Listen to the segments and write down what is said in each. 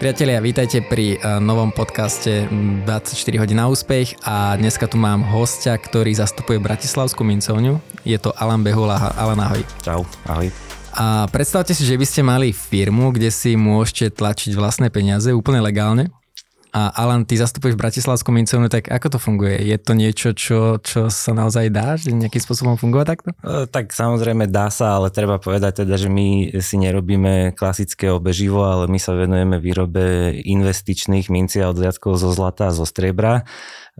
Priatelia, vítajte pri uh, novom podcaste 24 hodín na úspech a dneska tu mám hostia, ktorý zastupuje Bratislavskú mincovňu. Je to Alan Behula. Alan, ahoj. Čau, ahoj. A predstavte si, že by ste mali firmu, kde si môžete tlačiť vlastné peniaze úplne legálne a Alan, ty zastupuješ Bratislavskú mincovňu, tak ako to funguje? Je to niečo, čo, čo sa naozaj dá, že nejakým spôsobom funguje takto? E, tak samozrejme dá sa, ale treba povedať teda, že my si nerobíme klasické obeživo, ale my sa venujeme výrobe investičných mincí a odliadkov zo zlata a zo striebra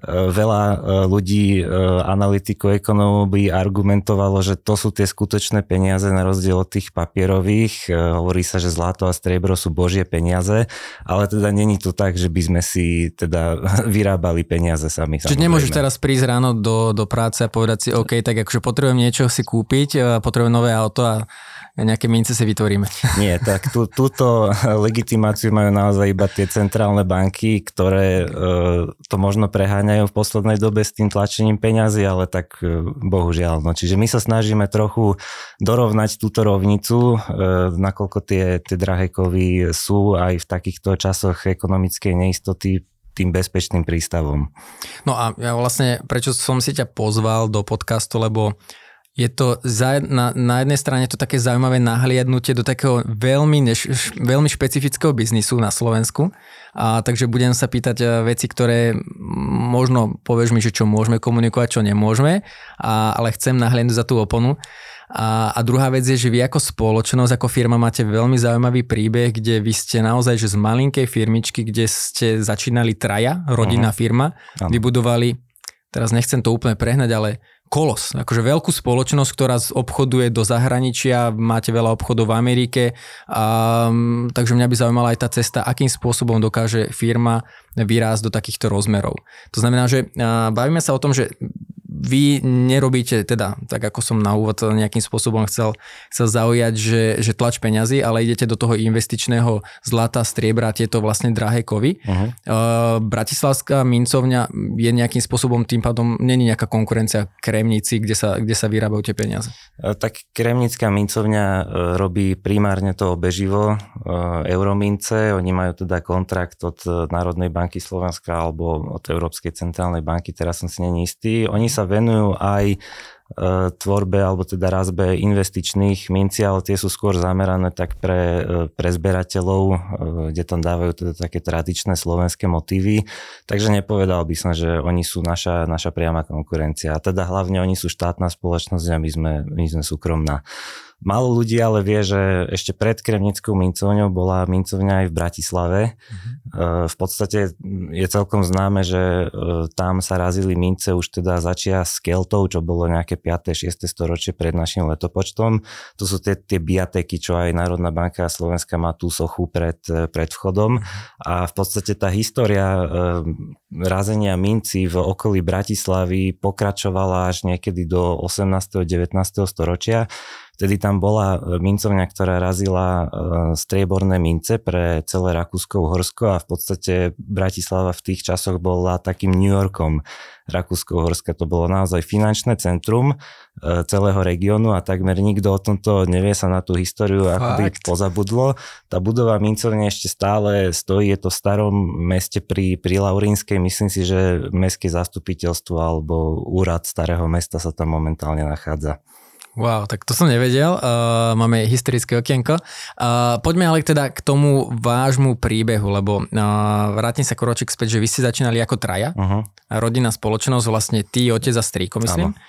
veľa e, ľudí, e, analytikov, ekonómov by argumentovalo, že to sú tie skutočné peniaze na rozdiel od tých papierových. Hovorí sa, že zlato a striebro sú božie peniaze, ale teda není to tak, že by sme si teda vyrábali peniaze sami. Čiže nemôžeš teraz prísť ráno do, do práce a povedať si, OK, tak akože potrebujem niečo si kúpiť, potrebujem nové auto a nejaké mince si vytvoríme. Nie, tak tú, túto legitimáciu majú naozaj iba tie centrálne banky, ktoré e, to možno preháňajú v poslednej dobe s tým tlačením peňazí, ale tak e, bohužiaľ. No. Čiže my sa snažíme trochu dorovnať túto rovnicu, e, nakoľko tie, tie drahé kovy sú aj v takýchto časoch ekonomickej neistoty tým bezpečným prístavom. No a ja vlastne, prečo som si ťa pozval do podcastu, lebo je to za, na, na jednej strane to také zaujímavé nahliadnutie do takého veľmi, neš, veľmi špecifického biznisu na Slovensku. A, takže budem sa pýtať e, veci, ktoré možno povieš mi, že čo môžeme komunikovať, čo nemôžeme, a, ale chcem nahliadnúť za tú oponu. A, a druhá vec je, že vy ako spoločnosť, ako firma máte veľmi zaujímavý príbeh, kde vy ste naozaj že z malinkej firmičky, kde ste začínali traja, rodinná uh-huh. firma, ano. vybudovali, teraz nechcem to úplne prehnať, ale kolos, akože veľkú spoločnosť, ktorá obchoduje do zahraničia, máte veľa obchodov v Amerike, a, takže mňa by zaujímala aj tá cesta, akým spôsobom dokáže firma vyrásť do takýchto rozmerov. To znamená, že a, bavíme sa o tom, že vy nerobíte, teda, tak ako som na úvod nejakým spôsobom chcel, chcel zaujať, že, že tlač peňazí, ale idete do toho investičného zlata, striebra, tieto vlastne drahé kovy. Uh-huh. Uh, Bratislavská mincovňa je nejakým spôsobom tým pádom, není nejaká konkurencia Kremnici, kde sa, kde sa vyrábajú tie peniaze. Tak Kremnická mincovňa robí primárne to obeživo, euromince, oni majú teda kontrakt od Národnej banky Slovenska alebo od Európskej centrálnej banky, teraz som si není istý. Oni sa venujú aj e, tvorbe alebo teda razbe investičných minci, ale tie sú skôr zamerané tak pre, e, pre zberateľov, e, kde tam dávajú teda také tradičné slovenské motívy. Takže nepovedal by som, že oni sú naša, naša priama konkurencia. A teda hlavne oni sú štátna spoločnosť a my sme, my sme súkromná. Málo ľudí ale vie, že ešte pred Kremnickou mincovňou bola mincovňa aj v Bratislave. Uh-huh. V podstate je celkom známe, že e, tam sa razili mince už teda začia s Keltov, čo bolo nejaké 5. 6. storočie pred našim letopočtom. To sú tie, tie biateky, čo aj Národná banka Slovenska má tú sochu pred, pred vchodom. A v podstate tá história razenia minci v okolí Bratislavy pokračovala až niekedy do 18. 19. storočia Vtedy tam bola e, mincovňa, ktorá razila e, strieborné mince pre celé Rakúsko-Horsko a v podstate Bratislava v tých časoch bola takým New Yorkom Rakúsko-Horska. To bolo naozaj finančné centrum e, celého regiónu a takmer nikto o tomto nevie sa na tú históriu akoby pozabudlo. Tá budova mincovne ešte stále stojí, je to v starom meste pri, pri Laurínskej. Myslím si, že mestské zastupiteľstvo alebo úrad starého mesta sa tam momentálne nachádza. Wow, tak to som nevedel. Uh, máme historické okienko. Uh, poďme ale teda k tomu vášmu príbehu, lebo uh, vrátim sa kročík späť, že vy ste začínali ako traja, uh-huh. rodinná spoločnosť, vlastne ty, otec a strýko, myslím. Áno.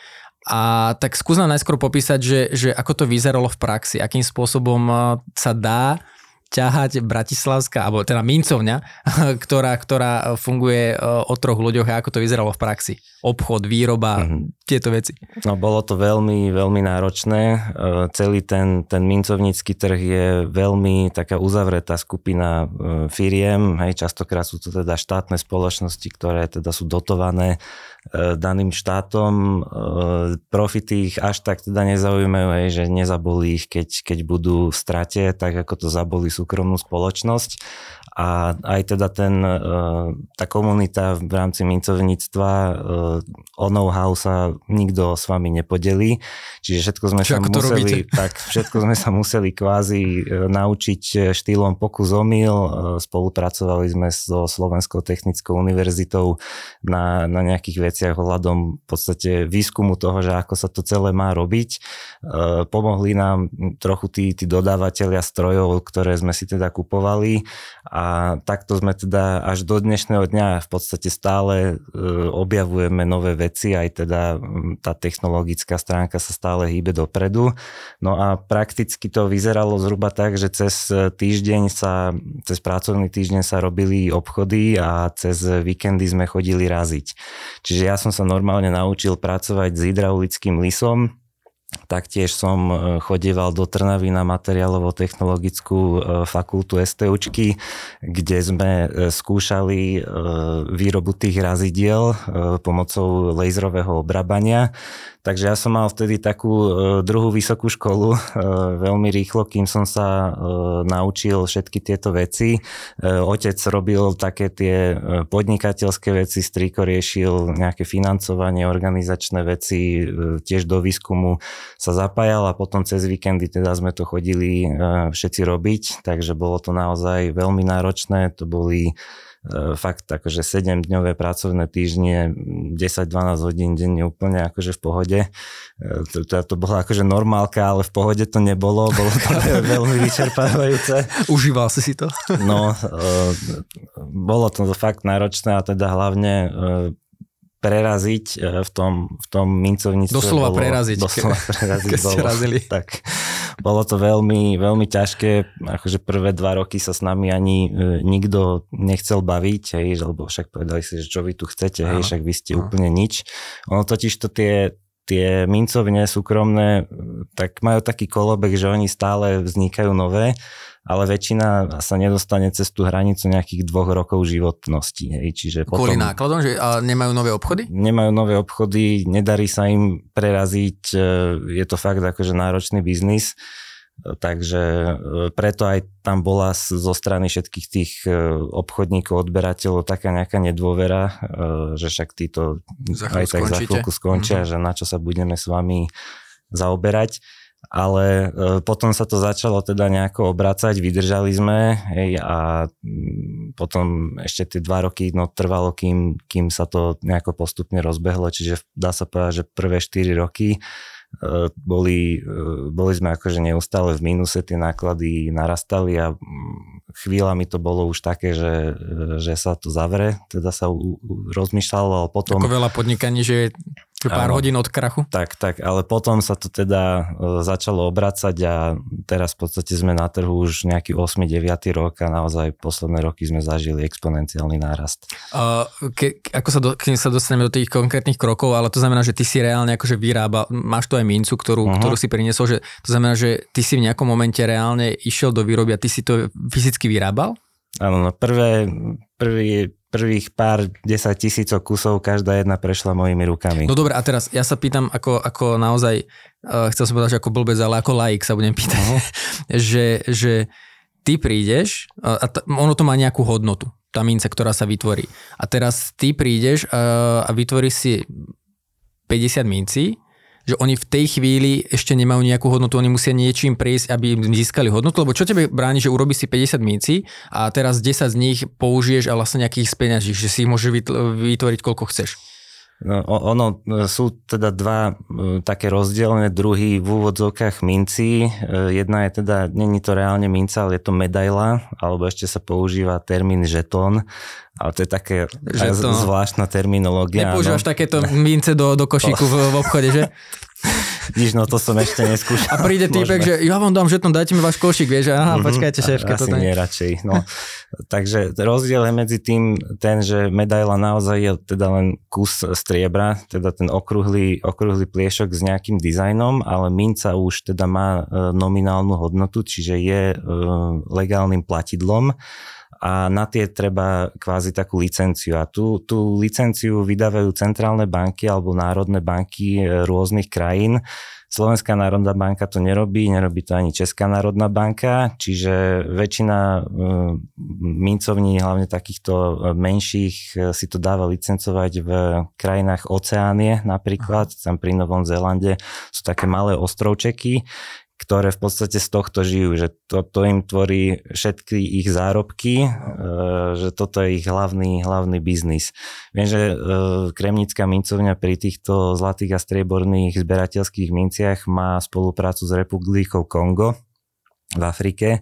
A tak skús nám najskôr popísať, že, že ako to vyzeralo v praxi, akým spôsobom sa dá ťahať Bratislavská, alebo teda mincovňa, ktorá, ktorá funguje e, o troch ľuďoch a ako to vyzeralo v praxi. Obchod, výroba, mm-hmm. tieto veci. No bolo to veľmi, veľmi náročné. E, celý ten, ten mincovnícky trh je veľmi taká uzavretá skupina e, firiem. Hej, častokrát sú to teda štátne spoločnosti, ktoré teda sú dotované daným štátom. Profity ich až tak teda nezaujímajú, hej, že nezaboli ich, keď, keď budú v strate, tak ako to zaboli sú súkromnú spoločnosť a aj teda ten, e, tá komunita v rámci mincovníctva e, o know-how sa nikto s vami nepodelí, čiže všetko sme Čo, sa museli, tak všetko sme sa museli kvázi e, naučiť štýlom pokus omyl, spolupracovali sme so Slovenskou technickou univerzitou na, na nejakých veciach ohľadom v podstate výskumu toho, že ako sa to celé má robiť. Pomohli nám trochu tí, tí dodávateľia strojov, ktoré sme si teda kupovali a takto sme teda až do dnešného dňa v podstate stále e, objavujeme nové veci, aj teda tá technologická stránka sa stále hýbe dopredu. No a prakticky to vyzeralo zhruba tak, že cez týždeň sa, cez pracovný týždeň sa robili obchody a cez víkendy sme chodili raziť. Čiže ja som sa normálne naučil pracovať s hydraulickým lisom, Taktiež som e, chodieval do Trnavy na materiálovo-technologickú e, fakultu STUčky, kde sme e, skúšali výrobu tých razidiel pomocou laserového obrábania. Takže ja som mal vtedy takú druhú vysokú školu veľmi rýchlo, kým som sa naučil všetky tieto veci. Otec robil také tie podnikateľské veci, striko riešil nejaké financovanie, organizačné veci, tiež do výskumu sa zapájal a potom cez víkendy teda sme to chodili e, všetci robiť, takže bolo to naozaj veľmi náročné, to boli e, fakt akože 7-dňové pracovné týždne, 10-12 hodín denne úplne akože v pohode. E, to, to, to bola akože normálka, ale v pohode to nebolo, bolo to veľmi vyčerpávajúce. Užíval si si to? No, bolo to fakt náročné a teda hlavne preraziť e, v tom, v tom mincovníctve. Doslova bolo, preraziť. Doslova preraziť. Keď bolo, ste razili. Tak, bolo to veľmi, veľmi ťažké, akože prvé dva roky sa s nami ani e, nikto nechcel baviť, hej, lebo však povedali si, že čo vy tu chcete, hej, však vy ste Aha. úplne nič. Ono totiž to tie, tie mincovne súkromné, tak majú taký kolobek, že oni stále vznikajú nové ale väčšina sa nedostane cez tú hranicu nejakých dvoch rokov životnosti. Hej. Čiže Kvôli potom, nákladom, že a nemajú nové obchody? Nemajú nové obchody, nedarí sa im preraziť, e, je to fakt akože náročný biznis. Takže e, preto aj tam bola zo strany všetkých tých e, obchodníkov, odberateľov taká nejaká nedôvera, že však títo za aj tak za chvíľku skončia, mm-hmm. že na čo sa budeme s vami zaoberať ale e, potom sa to začalo teda nejako obracať, vydržali sme hej, a mm, potom ešte tie dva roky no, trvalo, kým, kým sa to nejako postupne rozbehlo, čiže dá sa povedať, že prvé 4 roky e, boli, e, boli sme akože neustále v mínuse, tie náklady narastali a mm, chvíľami to bolo už také, že, že sa to zavre, teda sa u, rozmýšľalo, ale potom... Ako veľa podnikaní, že že pár Áno, hodín od krachu? Tak, tak, ale potom sa to teda e, začalo obracať a teraz v podstate sme na trhu už nejaký 8-9 rok a naozaj posledné roky sme zažili exponenciálny nárast. Uh, ke, ako sa, do, keď sa dostaneme do tých konkrétnych krokov, ale to znamená, že ty si reálne akože vyrábal, máš tu aj mincu, ktorú, uh-huh. ktorú si priniesol, že to znamená, že ty si v nejakom momente reálne išiel do výroby a ty si to fyzicky vyrábal? Áno, no prvé, prvý, prvých pár desať tisícov kusov, každá jedna prešla mojimi rukami. No dobre, a teraz ja sa pýtam, ako, ako naozaj, uh, chcel som povedať, že ako blbec, ale ako laik sa budem pýtať, uh-huh. že, že ty prídeš uh, a t- ono to má nejakú hodnotu, tá mince, ktorá sa vytvorí. A teraz ty prídeš uh, a vytvoríš si 50 mincí že oni v tej chvíli ešte nemajú nejakú hodnotu, oni musia niečím prejsť, aby im získali hodnotu, lebo čo tebe bráni, že urobí si 50 mincí a teraz 10 z nich použiješ a vlastne nejakých speňažíš, že si ich môžeš vytvoriť koľko chceš. No, ono, sú teda dva e, také rozdielne druhy v úvodzovkách mincí. E, jedna je teda, není to reálne minca, ale je to medaila, alebo ešte sa používa termín žetón, ale to je také žetón. zvláštna terminológia. Nepoužívaš no. takéto mince do, do košíku v, v obchode, že? Nič, no to som ešte neskúšal. A príde týpek, že ja vám dám žeton, dajte mi váš košík, vieš, aha, mm-hmm, počkajte šéfka. Asi nie radšej, no. Takže rozdiel je medzi tým ten, že medaila naozaj je teda len kus striebra, teda ten okrúhly, okrúhly pliešok s nejakým dizajnom, ale minca už teda má e, nominálnu hodnotu, čiže je e, legálnym platidlom a na tie treba kvázi takú licenciu. A tú, tú licenciu vydávajú centrálne banky alebo národné banky e, rôznych krajín. Slovenská národná banka to nerobí, nerobí to ani Česká národná banka, čiže väčšina e, mincovní, hlavne takýchto menších, si to dáva licencovať v krajinách Oceánie napríklad, tam pri Novom Zélande sú také malé ostrovčeky, ktoré v podstate z tohto žijú, že to, to im tvorí všetky ich zárobky, e, že toto je ich hlavný, hlavný biznis. Viem, že e, Kremnická mincovňa pri týchto zlatých a strieborných zberateľských minciach má spoluprácu s Republikou Kongo v Afrike,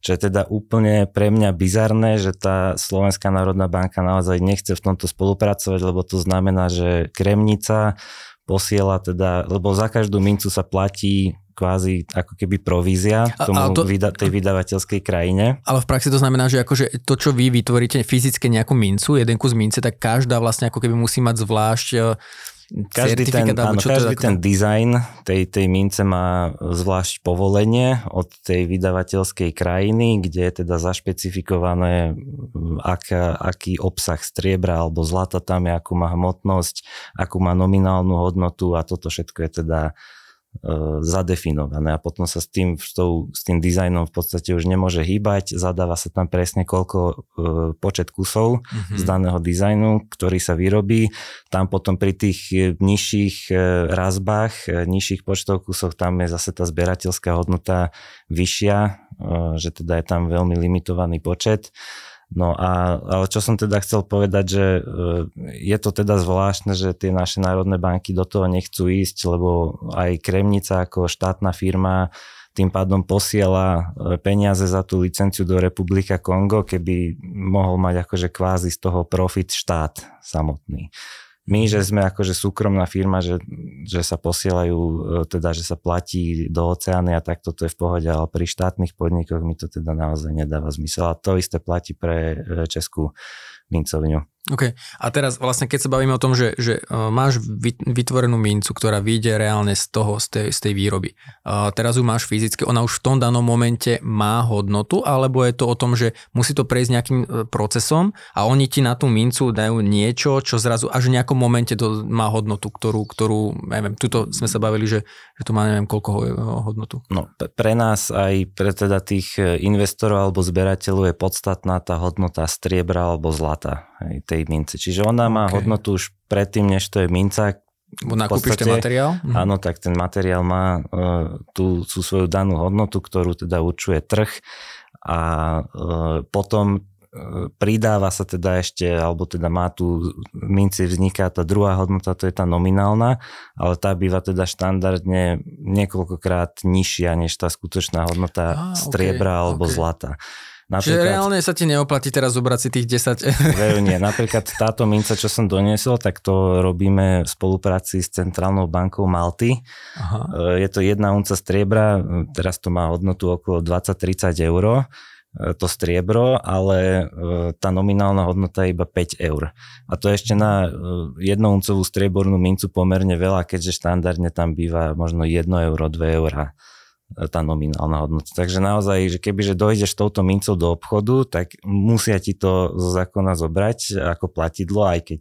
čo je teda úplne pre mňa bizarné, že tá Slovenská národná banka naozaj nechce v tomto spolupracovať, lebo to znamená, že Kremnica posiela teda, lebo za každú mincu sa platí kvázi ako keby provízia tomu to, vyda, tej vydavateľskej krajine. Ale v praxi to znamená, že akože to, čo vy vytvoríte fyzicky nejakú mincu, jeden kus mince, tak každá vlastne ako keby musí mať zvlášť e, každý ten, áno, každý ten dizajn tej, tej mince má zvlášť povolenie od tej vydavateľskej krajiny, kde je teda zašpecifikované, ak, aký obsah striebra alebo zlata tam je, akú má hmotnosť, akú má nominálnu hodnotu a toto všetko je teda zadefinované a potom sa s tým, s, tou, s tým dizajnom v podstate už nemôže hýbať, zadáva sa tam presne koľko e, počet kusov mm-hmm. z daného dizajnu, ktorý sa vyrobí. Tam potom pri tých nižších e, razbách, nižších počtov kusov, tam je zase tá zberateľská hodnota vyššia, e, že teda je tam veľmi limitovaný počet. No a ale čo som teda chcel povedať, že e, je to teda zvláštne, že tie naše národné banky do toho nechcú ísť, lebo aj Kremnica ako štátna firma tým pádom posiela e, peniaze za tú licenciu do Republika Kongo, keby mohol mať akože kvázi z toho profit štát samotný. My, že sme akože súkromná firma, že, že sa posielajú, e, teda, že sa platí do oceány a tak toto je v pohode, ale pri štátnych podnikoch mi to teda naozaj nedáva zmysel. A to isté platí pre e, Českú mincovňu. OK. A teraz vlastne, keď sa bavíme o tom, že, že uh, máš vytvorenú mincu, ktorá vyjde reálne z toho, z tej, z tej výroby. Uh, teraz ju máš fyzicky, ona už v tom danom momente má hodnotu, alebo je to o tom, že musí to prejsť nejakým uh, procesom a oni ti na tú mincu dajú niečo, čo zrazu až v nejakom momente to má hodnotu, ktorú, ktorú neviem, tuto sme sa bavili, že, že to má neviem koľko hodnotu. No, pre nás aj pre teda tých investorov alebo zberateľov je podstatná tá hodnota striebra alebo zlata tej mince. Čiže ona má okay. hodnotu už predtým, než to je minca. Bo nakúpiš ten materiál? Mhm. Áno, tak ten materiál má uh, tú, tú svoju danú hodnotu, ktorú teda určuje trh a potom pridáva sa teda ešte, alebo teda má tu minci vzniká tá druhá hodnota, to je tá nominálna, ale tá býva teda štandardne niekoľkokrát nižšia než tá skutočná hodnota ah, striebra okay, alebo okay. zlata. Napríklad, Čiže reálne sa ti neoplatí teraz zobrať si tých 10 Veru nie. Napríklad táto minca, čo som doniesol, tak to robíme v spolupráci s Centrálnou bankou Malty. Aha. E, je to jedna unca striebra, teraz to má hodnotu okolo 20-30 eur e, to striebro, ale e, tá nominálna hodnota je iba 5 eur. A to ešte na jednouncovú striebornú mincu pomerne veľa, keďže štandardne tam býva možno 1 euro, 2 eurá tá nominálna hodnota. Takže naozaj, že keby že dojdeš touto mincou do obchodu, tak musia ti to zo zákona zobrať ako platidlo, aj keď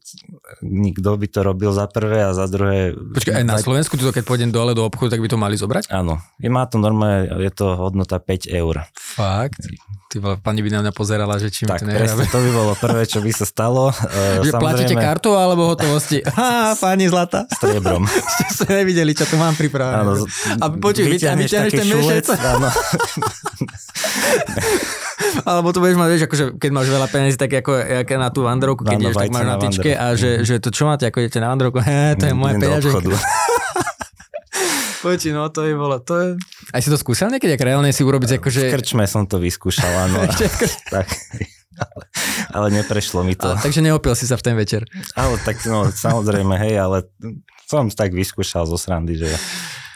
nikto by to robil za prvé a za druhé... Počkaj, aj na Slovensku, tuto keď pôjdem dole do obchodu, tak by to mali zobrať? Áno. Je, má to normálne, je to hodnota 5 eur. Fakt? Ty pani by na mňa pozerala, že či tak, to nehrábe. to by bolo prvé, čo by sa stalo. že Samozrejme... platíte kartou alebo hotovosti? Ha, pani zlata. Striebrom. Ste sa nevideli, čo tu mám pripravené. Áno, a počuj, vyťahneš ten mešec. Áno. Alebo to budeš mať, vieš, akože keď máš veľa peniazí, tak ako, ako na tú vandrovku, keď ideš, tak máš na tyčke a že, že to čo máte, ako idete na vandrovku, he, to je moje peniaze. Poči, no to je bolo, to je... Aj si to skúšal niekedy, ak reálne si urobiť akože... V krčme som to vyskúšal, áno. tak, ale, ale neprešlo mi to. A, takže neopil si sa v ten večer. Ale tak, no, samozrejme, hej, ale som tak vyskúšal zo srandy, že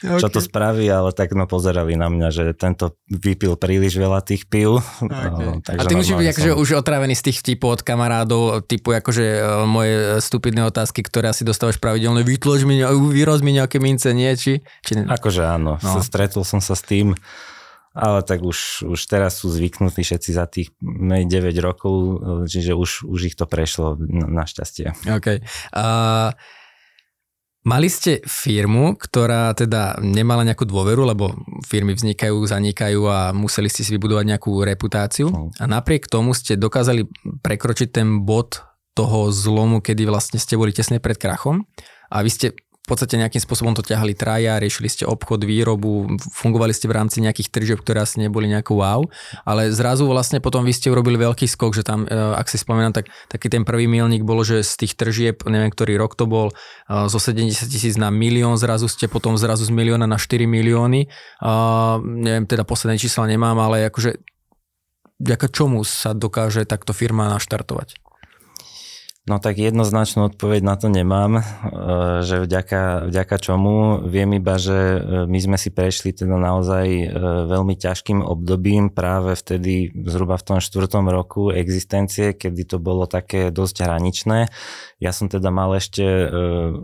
okay. čo to spraví, ale tak no pozerali na mňa, že tento vypil príliš veľa tých pív. Okay. No, a ty musíš byť akože už otravený z tých typov od kamarádov, typu akože uh, moje stupidné otázky, ktoré asi dostávaš pravidelne, vytlož mi, vyroz mi nejaké mince, nie? Či, či... Akože áno, no. stretol som sa s tým ale tak už, už teraz sú zvyknutí všetci za tých 9 rokov, čiže už, už ich to prešlo našťastie. OK. Uh, Mali ste firmu, ktorá teda nemala nejakú dôveru, lebo firmy vznikajú, zanikajú a museli ste si vybudovať nejakú reputáciu? A napriek tomu ste dokázali prekročiť ten bod toho zlomu, kedy vlastne ste boli tesne pred krachom? A vy ste v podstate nejakým spôsobom to ťahali traja, riešili ste obchod, výrobu, fungovali ste v rámci nejakých tržieb, ktoré asi neboli nejakú wow, ale zrazu vlastne potom vy ste urobili veľký skok, že tam, e, ak si spomínam, tak taký ten prvý milník bolo, že z tých tržieb, neviem, ktorý rok to bol, e, zo 70 tisíc na milión, zrazu ste potom zrazu z milióna na 4 milióny, neviem, teda posledné čísla nemám, ale akože vďaka čomu sa dokáže takto firma naštartovať? No tak jednoznačnú odpoveď na to nemám, e, že vďaka, vďaka čomu. Viem iba, že e, my sme si prešli teda naozaj e, veľmi ťažkým obdobím práve vtedy zhruba v tom štvrtom roku existencie, kedy to bolo také dosť hraničné. Ja som teda mal ešte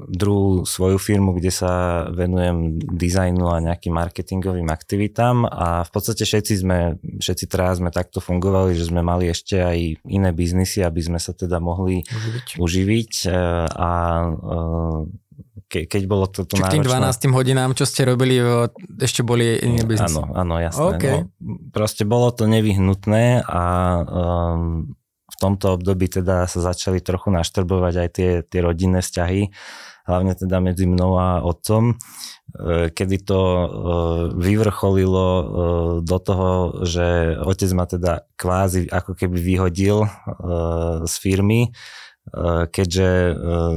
druhú svoju firmu, kde sa venujem dizajnu a nejakým marketingovým aktivitám a v podstate všetci sme, všetci traja sme takto fungovali, že sme mali ešte aj iné biznisy, aby sme sa teda mohli uživiť, uživiť e, a e, ke, keď bolo to tu náročné... tým 12 hodinám, čo ste robili, ešte boli iné biznisy? Áno, áno, jasné. Okay. No, proste bolo to nevyhnutné a um, v tomto období teda sa začali trochu naštrbovať aj tie, tie rodinné vzťahy, hlavne teda medzi mnou a otcom, e, kedy to vyvrcholilo do toho, že otec ma teda kvázi ako keby vyhodil z firmy, keďže eh,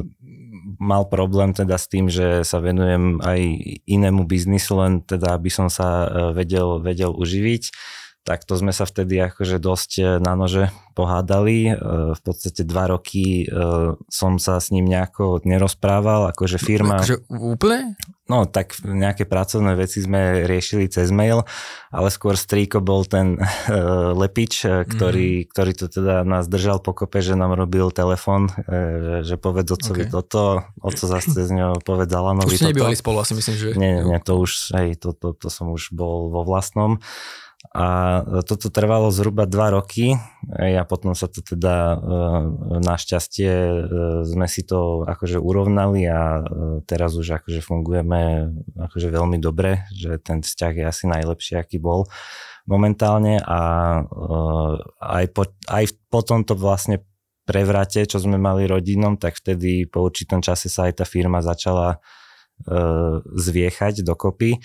mal problém teda s tým, že sa venujem aj inému biznisu, len teda aby som sa eh, vedel, vedel uživiť tak to sme sa vtedy akože dosť e, na nože pohádali. E, v podstate dva roky e, som sa s ním nejako nerozprával, akože firma... Akože úplne? No, tak nejaké pracovné veci sme riešili cez mail, ale skôr strýko bol ten lepič, ktorý, mm. ktorý to teda nás držal pokope, že nám robil telefon, že povedz otcovi okay. toto, oco zase cez ňo povedz Alanovi Už ste spolu asi myslím, že... Nie, nie, to už, hej, to, to, to som už bol vo vlastnom. A toto trvalo zhruba dva roky. Ja potom sa to teda e, našťastie e, sme si to akože urovnali a e, teraz už akože fungujeme akože veľmi dobre, že ten vzťah je asi najlepší, aký bol momentálne a aj po, aj po tomto vlastne prevrate, čo sme mali rodinom, tak vtedy po určitom čase sa aj tá firma začala zviechať dokopy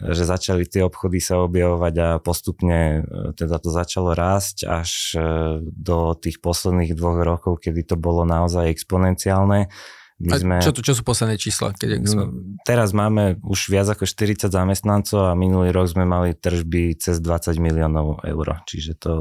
že začali tie obchody sa objavovať a postupne e, teda to začalo rásť až e, do tých posledných dvoch rokov, kedy to bolo naozaj exponenciálne my sme, čo, čo sú posledné čísla? Keď sme... Teraz máme už viac ako 40 zamestnancov a minulý rok sme mali tržby cez 20 miliónov eur. Čiže to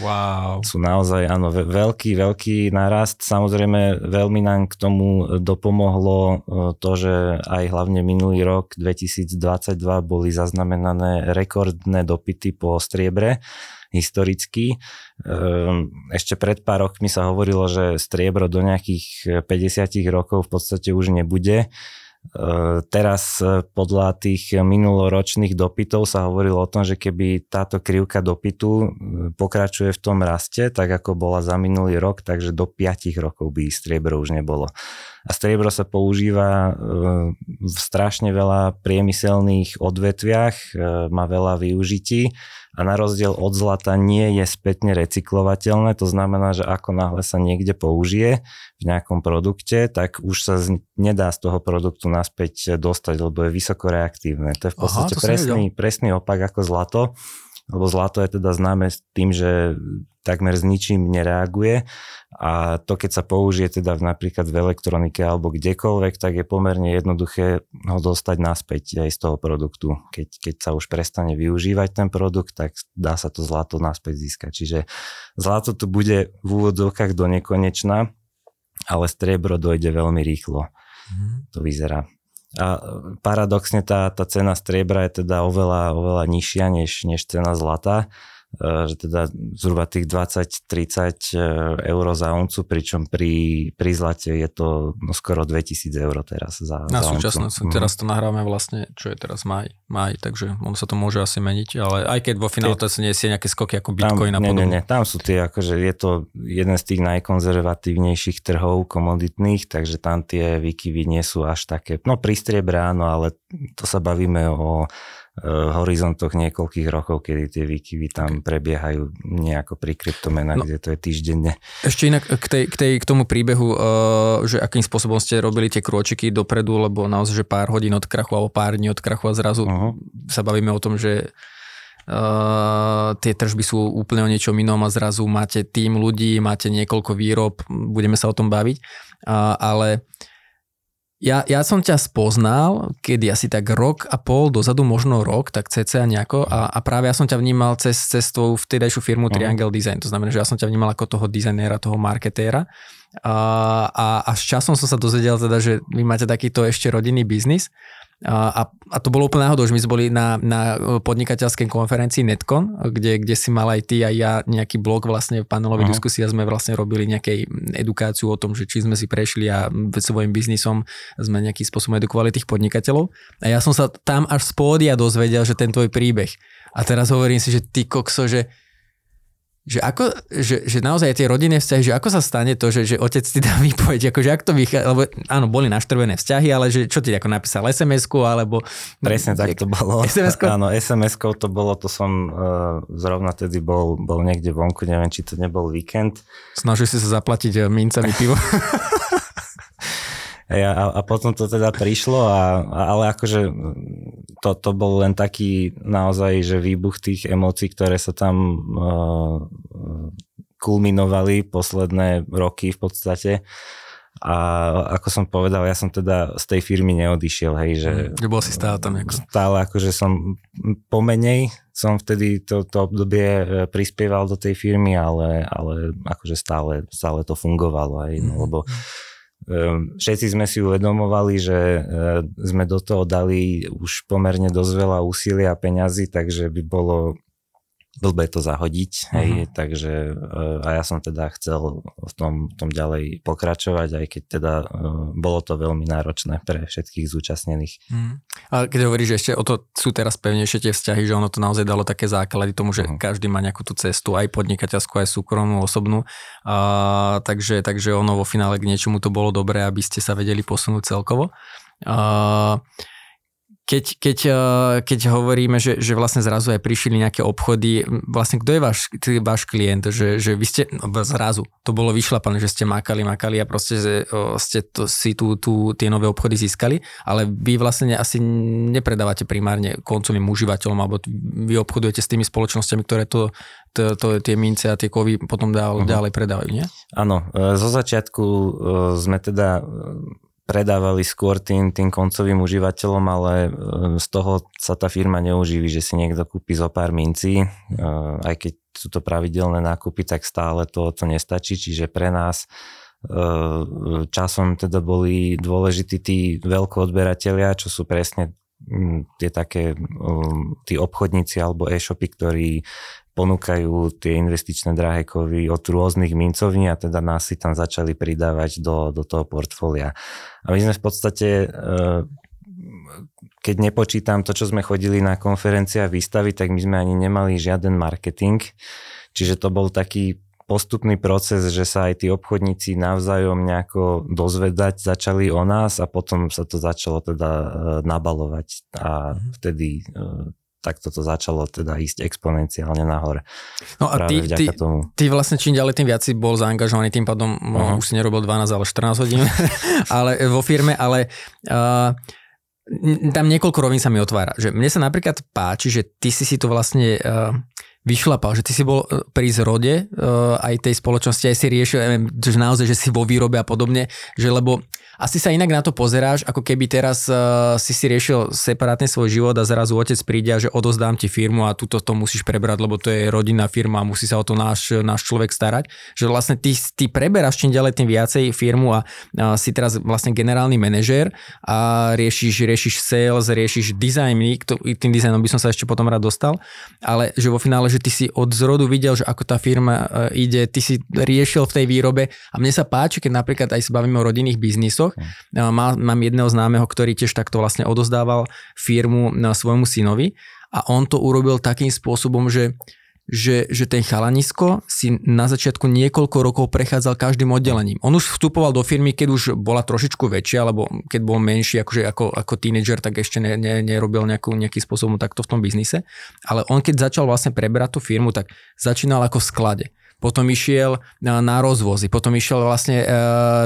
wow. sú naozaj áno, veľký, veľký nárast. Samozrejme veľmi nám k tomu dopomohlo e, to, že aj hlavne minulý rok 2022 boli zaznamenané rekordné dopity po striebre historicky. Ehm, ešte pred pár rokmi sa hovorilo, že striebro do nejakých 50 rokov v podstate už nebude. Ehm, teraz e, podľa tých minuloročných dopytov sa hovorilo o tom, že keby táto krivka dopytu e, pokračuje v tom raste, tak ako bola za minulý rok, takže do 5 rokov by striebro už nebolo. A striebro sa používa e, v strašne veľa priemyselných odvetviach, má veľa využití a na rozdiel od zlata nie je spätne recyklovateľné, to znamená, že ako náhle sa niekde použije v nejakom produkte, tak už sa z, nedá z toho produktu naspäť dostať, lebo je vysoko reaktívne. To je v podstate Aha, presný, presný opak ako zlato lebo zlato je teda známe tým, že takmer s ničím nereaguje a to keď sa použije teda napríklad v elektronike alebo kdekoľvek, tak je pomerne jednoduché ho dostať naspäť aj z toho produktu. Keď, keď sa už prestane využívať ten produkt, tak dá sa to zlato naspäť získať. Čiže zlato tu bude v úvodzovkách do nekonečna, ale striebro dojde veľmi rýchlo. Mm. To vyzerá. A paradoxne tá, tá cena striebra je teda oveľa, oveľa nižšia než, než cena zlata. Že teda zhruba tých 20-30 eur za uncu, pričom pri, pri zlate je to no, skoro 2000 eur teraz za, Na za súčasnosť, mm. teraz to nahráme vlastne, čo je teraz maj, maj, takže on sa to môže asi meniť, ale aj keď vo finále to nesie nejaké skoky ako Bitcoin tam, a podobne. Nie, nie, tam sú tie, akože je to jeden z tých najkonzervatívnejších trhov komoditných, takže tam tie výkyvy nie sú až také, no pri striebre áno, ale to sa bavíme o horizontoch niekoľkých rokov, kedy tie výkyvy tam prebiehajú nejako pri kryptomenách, no, kde to je týždenne. Ešte inak k, tej, k, tej, k tomu príbehu, uh, že akým spôsobom ste robili tie krôčiky dopredu, lebo naozaj, že pár hodín od krachu alebo pár dní od krachu a zrazu uh-huh. sa bavíme o tom, že Uh, tie tržby sú úplne o niečom inom a zrazu máte tým ľudí, máte niekoľko výrob, budeme sa o tom baviť, uh, ale ja, ja som ťa spoznal, kedy asi tak rok a pol dozadu, možno rok, tak cca nejako a, a práve ja som ťa vnímal cez, cez tvoju vtedajšiu firmu uh-huh. Triangle Design, to znamená, že ja som ťa vnímal ako toho dizajnéra, toho marketéra. A, a, a s časom som sa dozvedel teda, že vy máte takýto ešte rodinný biznis a, a to bolo úplne náhodou, že my sme boli na, na podnikateľskej konferencii Netcon, kde, kde si mal aj ty a ja nejaký blog vlastne v panelovej uh-huh. diskusii a sme vlastne robili nejakej edukáciu o tom, že či sme si prešli a svojim biznisom sme nejakým spôsobom edukovali tých podnikateľov. A ja som sa tam až z pódia dozvedel, že ten tvoj príbeh. A teraz hovorím si, že ty kokso, že že ako, že, že naozaj tie rodinné vzťahy, že ako sa stane to, že, že otec ti dá výpoveď, akože ak to vychádza, lebo áno, boli naštrvené vzťahy, ale že čo ti ako napísal SMS-ku, alebo... Presne tak to bolo. SMS-ko? Áno, SMS-kou to bolo, to som uh, zrovna tedy bol, bol niekde vonku, neviem, či to nebol víkend. Snažil si sa zaplatiť mincami pivo. A, a potom to teda prišlo, a, a, ale akože to, to bol len taký naozaj, že výbuch tých emócií, ktoré sa tam uh, kulminovali posledné roky v podstate. A ako som povedal, ja som teda z tej firmy neodišiel, hej, že... Mm, bol si stále tam nejako. Stále akože som pomenej, som vtedy to, to obdobie e, prispieval do tej firmy, ale, ale akože stále, stále to fungovalo, hej, no, mm. lebo Ehm, všetci sme si uvedomovali, že ehm, sme do toho dali už pomerne dosť veľa úsilia a peňazí, takže by bolo blbé to zahodiť, hej, uh-huh. takže uh, a ja som teda chcel v tom, v tom ďalej pokračovať, aj keď teda uh, bolo to veľmi náročné pre všetkých zúčastnených. Uh-huh. A keď hovoríš, že ešte o to sú teraz pevnejšie tie vzťahy, že ono to naozaj dalo také základy tomu, že uh-huh. každý má nejakú tú cestu, aj podnikateľskú, aj súkromnú, osobnú, a, takže, takže ono vo finále k niečomu to bolo dobré, aby ste sa vedeli posunúť celkovo. A, keď, keď, eh, keď hovoríme, že, že vlastne zrazu aj prišli nejaké obchody, vlastne kto je váš, váš klient, že, že vy ste no, zrazu, to bolo vyšlapané, že ste makali, makali a proste že, ste to, si tu, tu tie nové obchody získali, ale vy vlastne asi nepredávate primárne koncovým užívateľom, alebo vy obchodujete s tými spoločnosťami, ktoré to, to, to tie mince a tie kovy potom dál, uh-huh. ďalej predávajú, nie? Áno, eh, zo začiatku eh, sme teda predávali skôr tým, tým koncovým užívateľom, ale e, z toho sa tá firma neuživí, že si niekto kúpi zo pár mincí, e, aj keď sú to pravidelné nákupy, tak stále to, to nestačí, čiže pre nás e, časom teda boli dôležití tí veľkoodberatelia, čo sú presne tie také tí obchodníci alebo e-shopy, ktorí ponúkajú tie investičné drahé kovy od rôznych mincovní a teda nás si tam začali pridávať do, do toho portfólia. A my sme v podstate, eh, keď nepočítam to, čo sme chodili na konferencie a výstavy, tak my sme ani nemali žiaden marketing, čiže to bol taký postupný proces, že sa aj tí obchodníci navzájom nejako dozvedať začali o nás a potom sa to začalo teda eh, nabalovať a mhm. vtedy eh, tak toto začalo teda ísť exponenciálne nahore. No a ty, ty, tomu. ty vlastne čím ďalej tým viac si bol zaangažovaný, tým pádom uh-huh. už si nerobil 12, ale 14 hodín ale vo firme, ale uh, tam niekoľko rovín sa mi otvára. Že mne sa napríklad páči, že ty si si to vlastne uh, vyšlapal, že ty si bol e, pri zrode uh, aj tej spoločnosti, aj si riešil, neviem, že naozaj, že si vo výrobe a podobne, že lebo asi sa inak na to pozeráš, ako keby teraz uh, si si riešil separátne svoj život a zrazu otec príde že odozdám ti firmu a túto to musíš prebrať, lebo to je rodinná firma a musí sa o to náš, náš človek starať. Že vlastne ty, ty preberáš čím ďalej tým viacej firmu a uh, si teraz vlastne generálny manažér a riešiš, riešiš sales, riešiš design, tým dizajnom by som sa ešte potom rád dostal, ale že vo finále, že ty si od zrodu videl, že ako tá firma e, ide, ty si riešil v tej výrobe. A mne sa páči, keď napríklad aj sa bavíme o rodinných biznisoch, mm. Má, mám jedného známeho, ktorý tiež takto vlastne odozdával firmu svojmu synovi a on to urobil takým spôsobom, že že, že ten chalanisko si na začiatku niekoľko rokov prechádzal každým oddelením. On už vstupoval do firmy, keď už bola trošičku väčšia, alebo keď bol menší, akože ako, ako tínedžer, tak ešte ne, ne, nerobil nejakú, nejaký spôsobom takto v tom biznise. Ale on keď začal vlastne preberať tú firmu, tak začínal ako v sklade potom išiel na rozvozy, potom išiel vlastne e,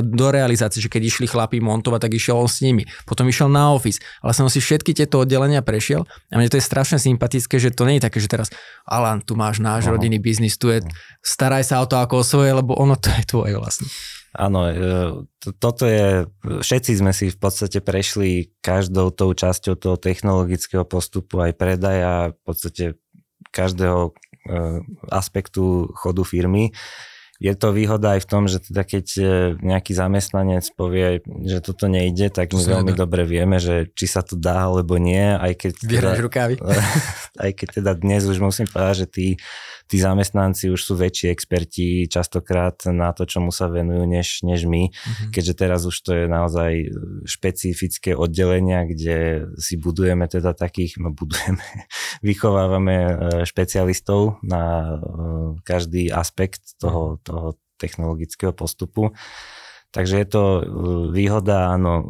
do realizácie, že keď išli chlapí montovať, tak išiel on s nimi, potom išiel na office, ale som si všetky tieto oddelenia prešiel a mne to je strašne sympatické, že to nie je také, že teraz Alan, tu máš náš uh-huh. rodinný biznis, tu je, staraj sa o to ako o svoje, lebo ono to je tvoje vlastne. Áno, e, toto je, všetci sme si v podstate prešli každou tou časťou toho technologického postupu aj predaja, v podstate každého aspektu chodu firmy. Je to výhoda aj v tom, že teda keď eh, nejaký zamestnanec povie, že toto nejde, tak my veľmi dobre vieme, že či sa to dá alebo nie, aj keď... Teda, rukávy. Aj keď teda dnes už musím povedať, že tí tí zamestnanci už sú väčší experti častokrát na to, čomu sa venujú, než, než my, mm-hmm. keďže teraz už to je naozaj špecifické oddelenia, kde si budujeme teda takých, no budujeme, vychovávame e, špecialistov na e, každý aspekt toho, toho technologického postupu. Takže je to uh, výhoda, áno,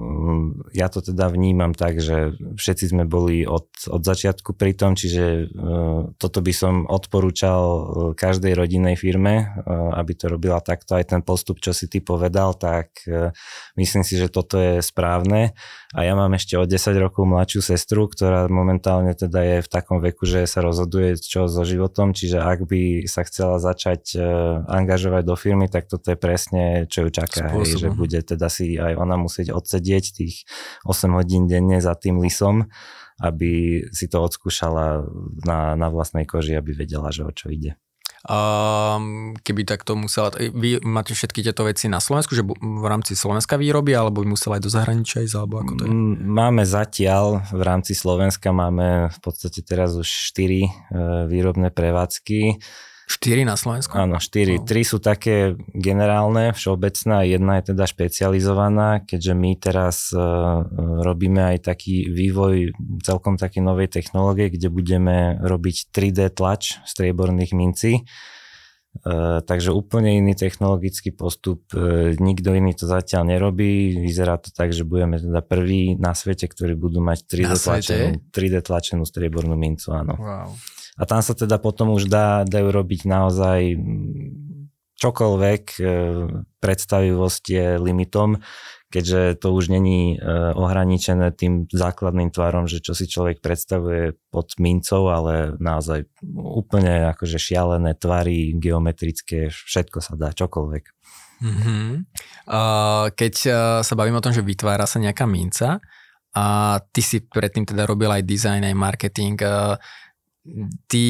ja to teda vnímam tak, že všetci sme boli od, od začiatku pri tom, čiže uh, toto by som odporúčal uh, každej rodinnej firme, aby to robila takto. Aj ten postup, čo si ty povedal, tak myslím si, že toto je správne. A ja mám ešte o 10 rokov mladšiu sestru, ktorá momentálne teda je v takom veku, že sa rozhoduje čo so životom, čiže ak by sa chcela začať angažovať do firmy, tak toto je presne, čo ju čaká. Spôsob že bude teda si aj ona musieť odsedieť tých 8 hodín denne za tým lisom, aby si to odskúšala na, na vlastnej koži, aby vedela, že o čo ide. Um, keby takto musela, vy máte všetky tieto veci na Slovensku, že v rámci Slovenska výroby, alebo by musela aj do zahraničia ísť, alebo ako to je? Máme zatiaľ, v rámci Slovenska máme v podstate teraz už 4 e, výrobné prevádzky 4 na Slovensku? Áno, 4. No. 3 sú také generálne, všeobecné jedna je teda špecializovaná, keďže my teraz uh, robíme aj taký vývoj celkom také novej technológie, kde budeme robiť 3D tlač strieborných mincí. Uh, takže úplne iný technologický postup, uh, nikto iný to zatiaľ nerobí, vyzerá to tak, že budeme teda prví na svete, ktorí budú mať 3D, tlačenú, 3D tlačenú striebornú mincu, áno. Wow. A tam sa teda potom už dá, dajú robiť naozaj čokoľvek, e, predstavivosť je limitom, keďže to už není e, ohraničené tým základným tvarom, že čo si človek predstavuje pod mincov, ale naozaj úplne akože šialené tvary, geometrické, všetko sa dá, čokoľvek. Mm-hmm. Keď e, sa bavím o tom, že vytvára sa nejaká minca a ty si predtým teda robil aj design, aj marketing, ty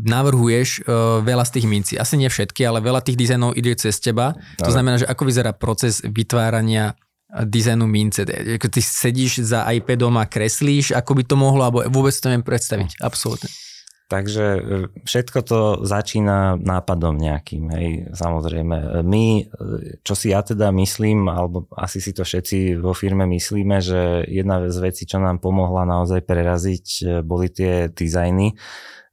navrhuješ uh, veľa z tých mincí. Asi nie všetky, ale veľa tých dizajnov ide cez teba. To znamená, že ako vyzerá proces vytvárania e, dizajnu mince. Ty sedíš za iPadom a kreslíš, ako by to mohlo, alebo vôbec to neviem predstaviť. Absolútne. Takže e, všetko to začína nápadom nejakým, hej, samozrejme. My, e, čo si ja teda myslím, alebo asi si to všetci vo firme myslíme, že jedna z vecí, čo nám pomohla naozaj preraziť, e, boli tie dizajny,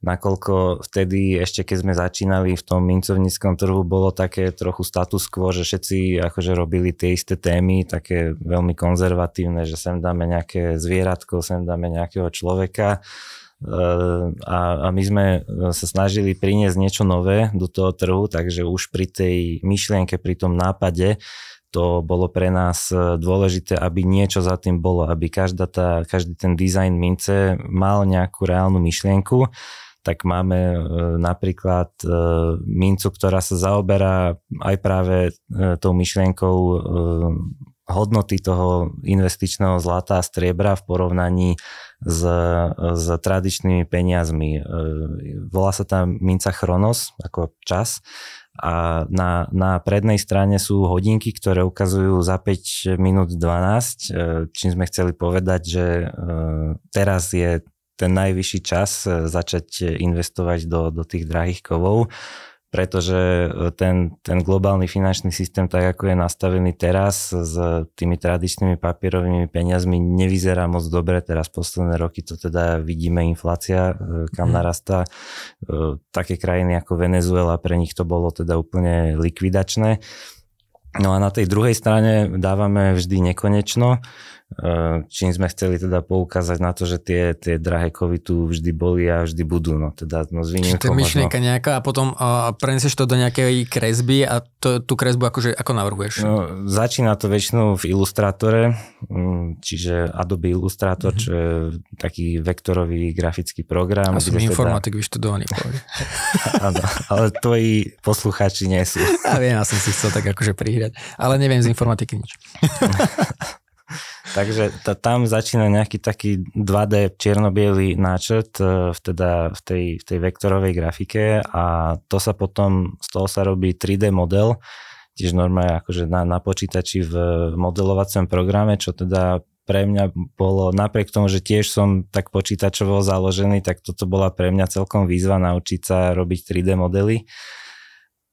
nakoľko vtedy ešte keď sme začínali v tom mincovníckom trhu, bolo také trochu status quo, že všetci akože robili tie isté témy, také veľmi konzervatívne, že sem dáme nejaké zvieratko, sem dáme nejakého človeka a, a my sme sa snažili priniesť niečo nové do toho trhu, takže už pri tej myšlienke, pri tom nápade to bolo pre nás dôležité, aby niečo za tým bolo, aby každá tá, každý ten dizajn mince mal nejakú reálnu myšlienku. Tak máme e, napríklad e, mincu, ktorá sa zaoberá aj práve e, tou myšlienkou hodnoty toho investičného zlata a striebra v porovnaní s, s tradičnými peniazmi. E, volá sa tam minca Chronos, ako čas. A na, na prednej strane sú hodinky, ktoré ukazujú za 5 minút 12, e, čím sme chceli povedať, že e, teraz je ten najvyšší čas začať investovať do, do tých drahých kovov pretože e, ten, ten globálny finančný systém, tak ako je nastavený teraz s tými tradičnými papierovými peniazmi, nevyzerá moc dobre. Teraz posledné roky to teda vidíme, inflácia, e, kam mhm. narastá. E, také krajiny ako Venezuela, pre nich to bolo teda úplne likvidačné. No a na tej druhej strane dávame vždy nekonečno čím sme chceli teda poukázať na to, že tie, tie drahé kovy tu vždy boli a vždy budú. No, teda, no, s Čiže to je myšlienka možno... nejaká a potom uh, prenesieš to do nejakej kresby a to, tú kresbu akože, ako navrhuješ? No, začína to väčšinou v Illustrátore, mm, čiže Adobe Illustrator, mm-hmm. čo je taký vektorový grafický program. A som informatik teda... vyštudovaný. Áno, ale tvoji poslucháči nie sú. Ja viem, ja som si chcel tak akože prihrať, ale neviem z informatiky nič. Takže t- tam začína nejaký taký 2D čierno-bielý náčrt e, v, teda v tej, v tej vektorovej grafike a to sa potom, z toho sa robí 3D model, tiež normálne akože na, na počítači v modelovacom programe, čo teda pre mňa bolo, napriek tomu, že tiež som tak počítačovo založený, tak toto bola pre mňa celkom výzva naučiť sa robiť 3D modely.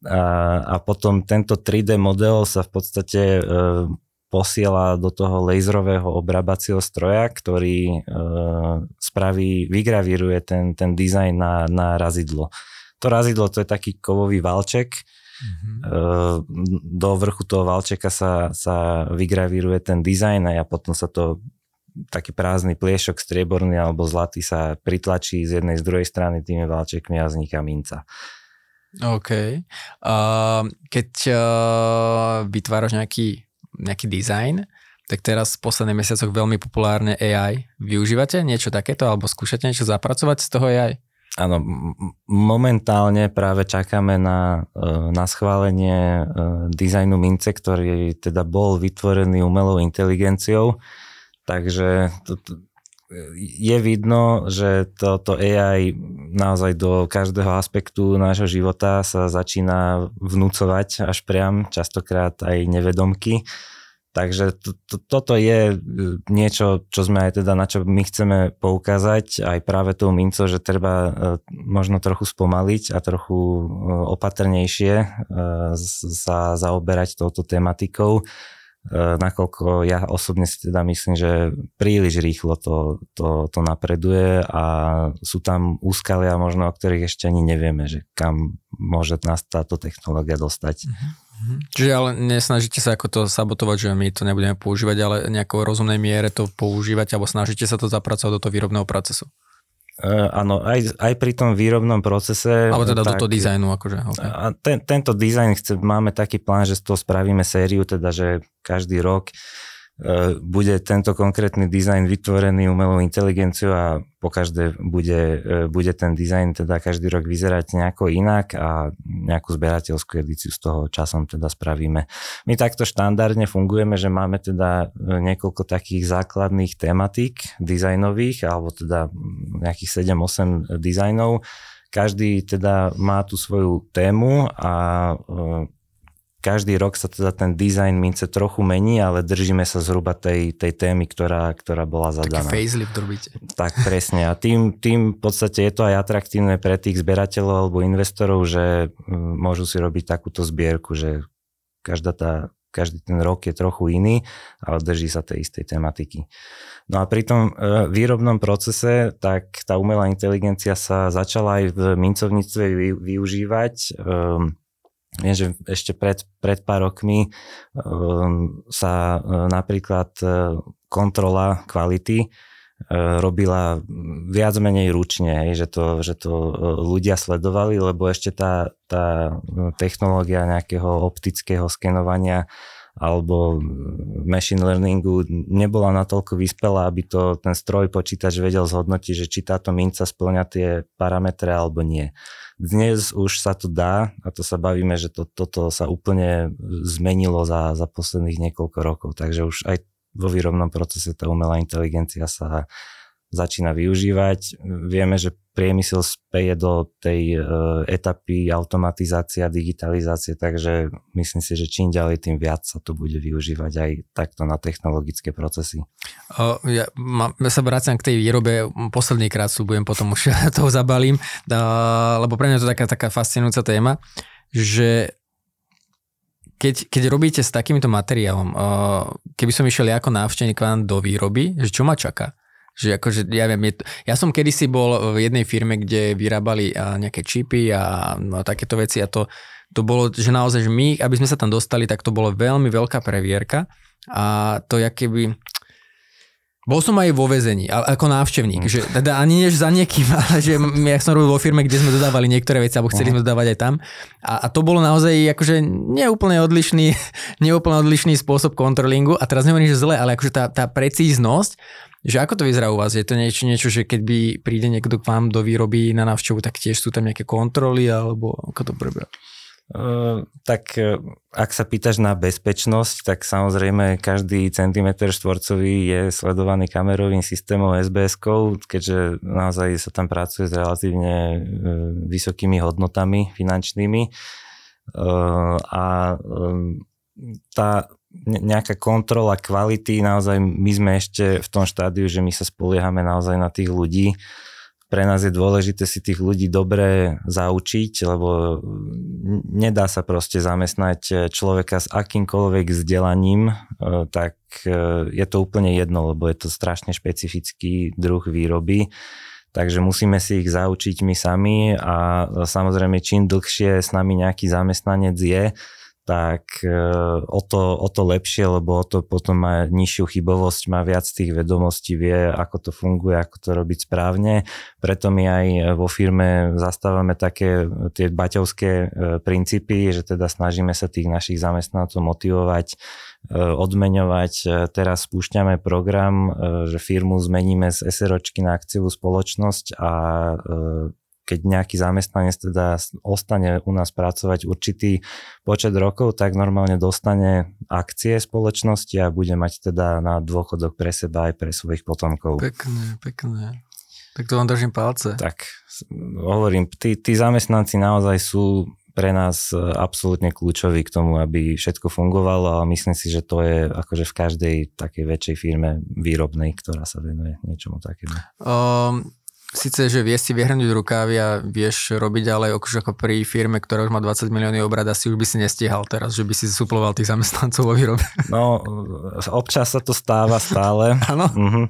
A, a potom tento 3D model sa v podstate e, posiela do toho laserového obrábacieho stroja, ktorý e, spraví, vygravíruje ten, ten dizajn na, na razidlo. To razidlo to je taký kovový valček, mm-hmm. do vrchu toho valčeka sa, sa vygravíruje ten dizajn a potom sa to taký prázdny pliešok strieborný alebo zlatý sa pritlačí z jednej z druhej strany tými valčekmi a vzniká minca. OK. Uh, keď uh, vytváraš nejaký nejaký dizajn, tak teraz v posledných mesiacoch veľmi populárne AI. Využívate niečo takéto alebo skúšate niečo zapracovať z toho AI? Áno, momentálne práve čakáme na, e, na schválenie e, dizajnu mince, ktorý teda bol vytvorený umelou inteligenciou, takže to, to, je vidno, že toto AI naozaj do každého aspektu nášho života sa začína vnúcovať až priam, častokrát aj nevedomky. Takže to, to, toto je e, niečo, čo sme aj teda, na čo my chceme poukázať, aj práve tou minco, že treba e, možno trochu spomaliť a trochu e, opatrnejšie sa zaoberať touto tematikou, nakoľko ja osobne si teda myslím, že príliš rýchlo to, to, to napreduje a sú tam úskalia možno, o ktorých ešte ani nevieme, že kam môže nás táto technológia dostať. Mm-hmm. Mhm. Čiže ale nesnažíte sa ako to sabotovať, že my to nebudeme používať, ale nejakou rozumnej miere to používať, alebo snažíte sa to zapracovať do toho výrobného procesu? Uh, áno, aj, aj pri tom výrobnom procese. Alebo teda tak, do toho dizajnu. Akože, okay. a ten, tento dizajn, chce, máme taký plán, že z toho spravíme sériu, teda že každý rok E, bude tento konkrétny dizajn vytvorený umelou inteligenciou a po každé bude, e, bude ten dizajn teda každý rok vyzerať nejako inak a nejakú zberateľskú edíciu z toho časom teda spravíme. My takto štandardne fungujeme, že máme teda e, niekoľko takých základných tematík dizajnových alebo teda nejakých 7-8 dizajnov. Každý teda má tú svoju tému a každý rok sa teda ten dizajn mince trochu mení, ale držíme sa zhruba tej, tej témy, ktorá, ktorá bola zadaná. Taký facelift robíte. Tak, presne. A tým, tým v podstate je to aj atraktívne pre tých zberateľov alebo investorov, že mm, môžu si robiť takúto zbierku, že každá tá, každý ten rok je trochu iný, ale drží sa tej istej tematiky. No a pri tom e, výrobnom procese, tak tá umelá inteligencia sa začala aj v mincovníctve využívať. Um, Viem, že ešte pred, pred pár rokmi um, sa uh, napríklad uh, kontrola kvality uh, robila viac menej ručne, že, to, že to ľudia sledovali, lebo ešte tá, tá technológia nejakého optického skenovania alebo machine learningu nebola natoľko vyspelá, aby to ten stroj počítač vedel zhodnotiť, že či táto minca splňa tie parametre alebo nie. Dnes už sa to dá a to sa bavíme, že to, toto sa úplne zmenilo za, za posledných niekoľko rokov, takže už aj vo výrobnom procese tá umelá inteligencia sa začína využívať. Vieme, že priemysel speje do tej uh, etapy automatizácia, digitalizácie, takže myslím si, že čím ďalej, tým viac sa to bude využívať aj takto na technologické procesy. Ja, ma, ja sa vraciam k tej výrobe, posledný krát budem potom už toho zabalím, lebo pre mňa je to taká, taká fascinujúca téma, že keď, keď robíte s takýmto materiálom, keby som išiel ako návštevník vám do výroby, že čo ma čaká? Že akože, ja viem, je to, ja som kedysi bol v jednej firme, kde vyrábali nejaké čipy a no, takéto veci a to, to bolo, že naozaj, že my, aby sme sa tam dostali, tak to bolo veľmi veľká previerka a to, keby, bol som aj vo väzení, ako návštevník, mm. že teda ani než za niekým, ale že ja som robil vo firme, kde sme dodávali niektoré veci, alebo chceli uh-huh. sme dodávať aj tam. A, a to bolo naozaj akože neúplne odlišný, neúplne odlišný spôsob kontrolingu. A teraz nehovorím, že zle, ale akože tá, tá precíznosť, že ako to vyzerá u vás? Je to niečo, niečo, že keď by príde niekto k vám do výroby na návštevu, tak tiež sú tam nejaké kontroly, alebo ako to prebieha? Ehm, tak e, ak sa pýtaš na bezpečnosť, tak samozrejme každý centimetr štvorcový je sledovaný kamerovým systémom SBS-kou, keďže naozaj sa tam pracuje s relatívne e, vysokými hodnotami finančnými. Ehm, a ehm, tá nejaká kontrola kvality, naozaj my sme ešte v tom štádiu, že my sa spoliehame naozaj na tých ľudí, pre nás je dôležité si tých ľudí dobre zaučiť, lebo nedá sa proste zamestnať človeka s akýmkoľvek vzdelaním, e, tak e, je to úplne jedno, lebo je to strašne špecifický druh výroby. Takže musíme si ich zaučiť my sami a samozrejme čím dlhšie s nami nejaký zamestnanec je, tak e, o to, o to lepšie, lebo o to potom má nižšiu chybovosť, má viac tých vedomostí, vie, ako to funguje, ako to robiť správne. Preto my aj vo firme zastávame také tie baťovské e, princípy, že teda snažíme sa tých našich zamestnancov motivovať, e, odmeňovať. Teraz spúšťame program, že firmu zmeníme z SROčky na akciovú spoločnosť a keď nejaký zamestnanec teda ostane u nás pracovať určitý počet rokov, tak normálne dostane akcie spoločnosti a bude mať teda na dôchodok pre seba aj pre svojich potomkov. Pekné, pekné. Tak to vám držím palce. Tak hovorím, tí, tí zamestnanci naozaj sú pre nás e, absolútne kľúčoví k tomu, aby všetko fungovalo a myslím si, že to je akože v každej takej väčšej firme výrobnej, ktorá sa venuje niečomu takému. Um, síce, že vieš si vyhrnúť rukávy a vieš robiť, ale akože ako pri firme, ktorá už má 20 milióny obrad, asi už by si nestihal teraz, že by si suploval tých zamestnancov vo výrobe. No, občas sa to stáva stále. Áno. Mhm.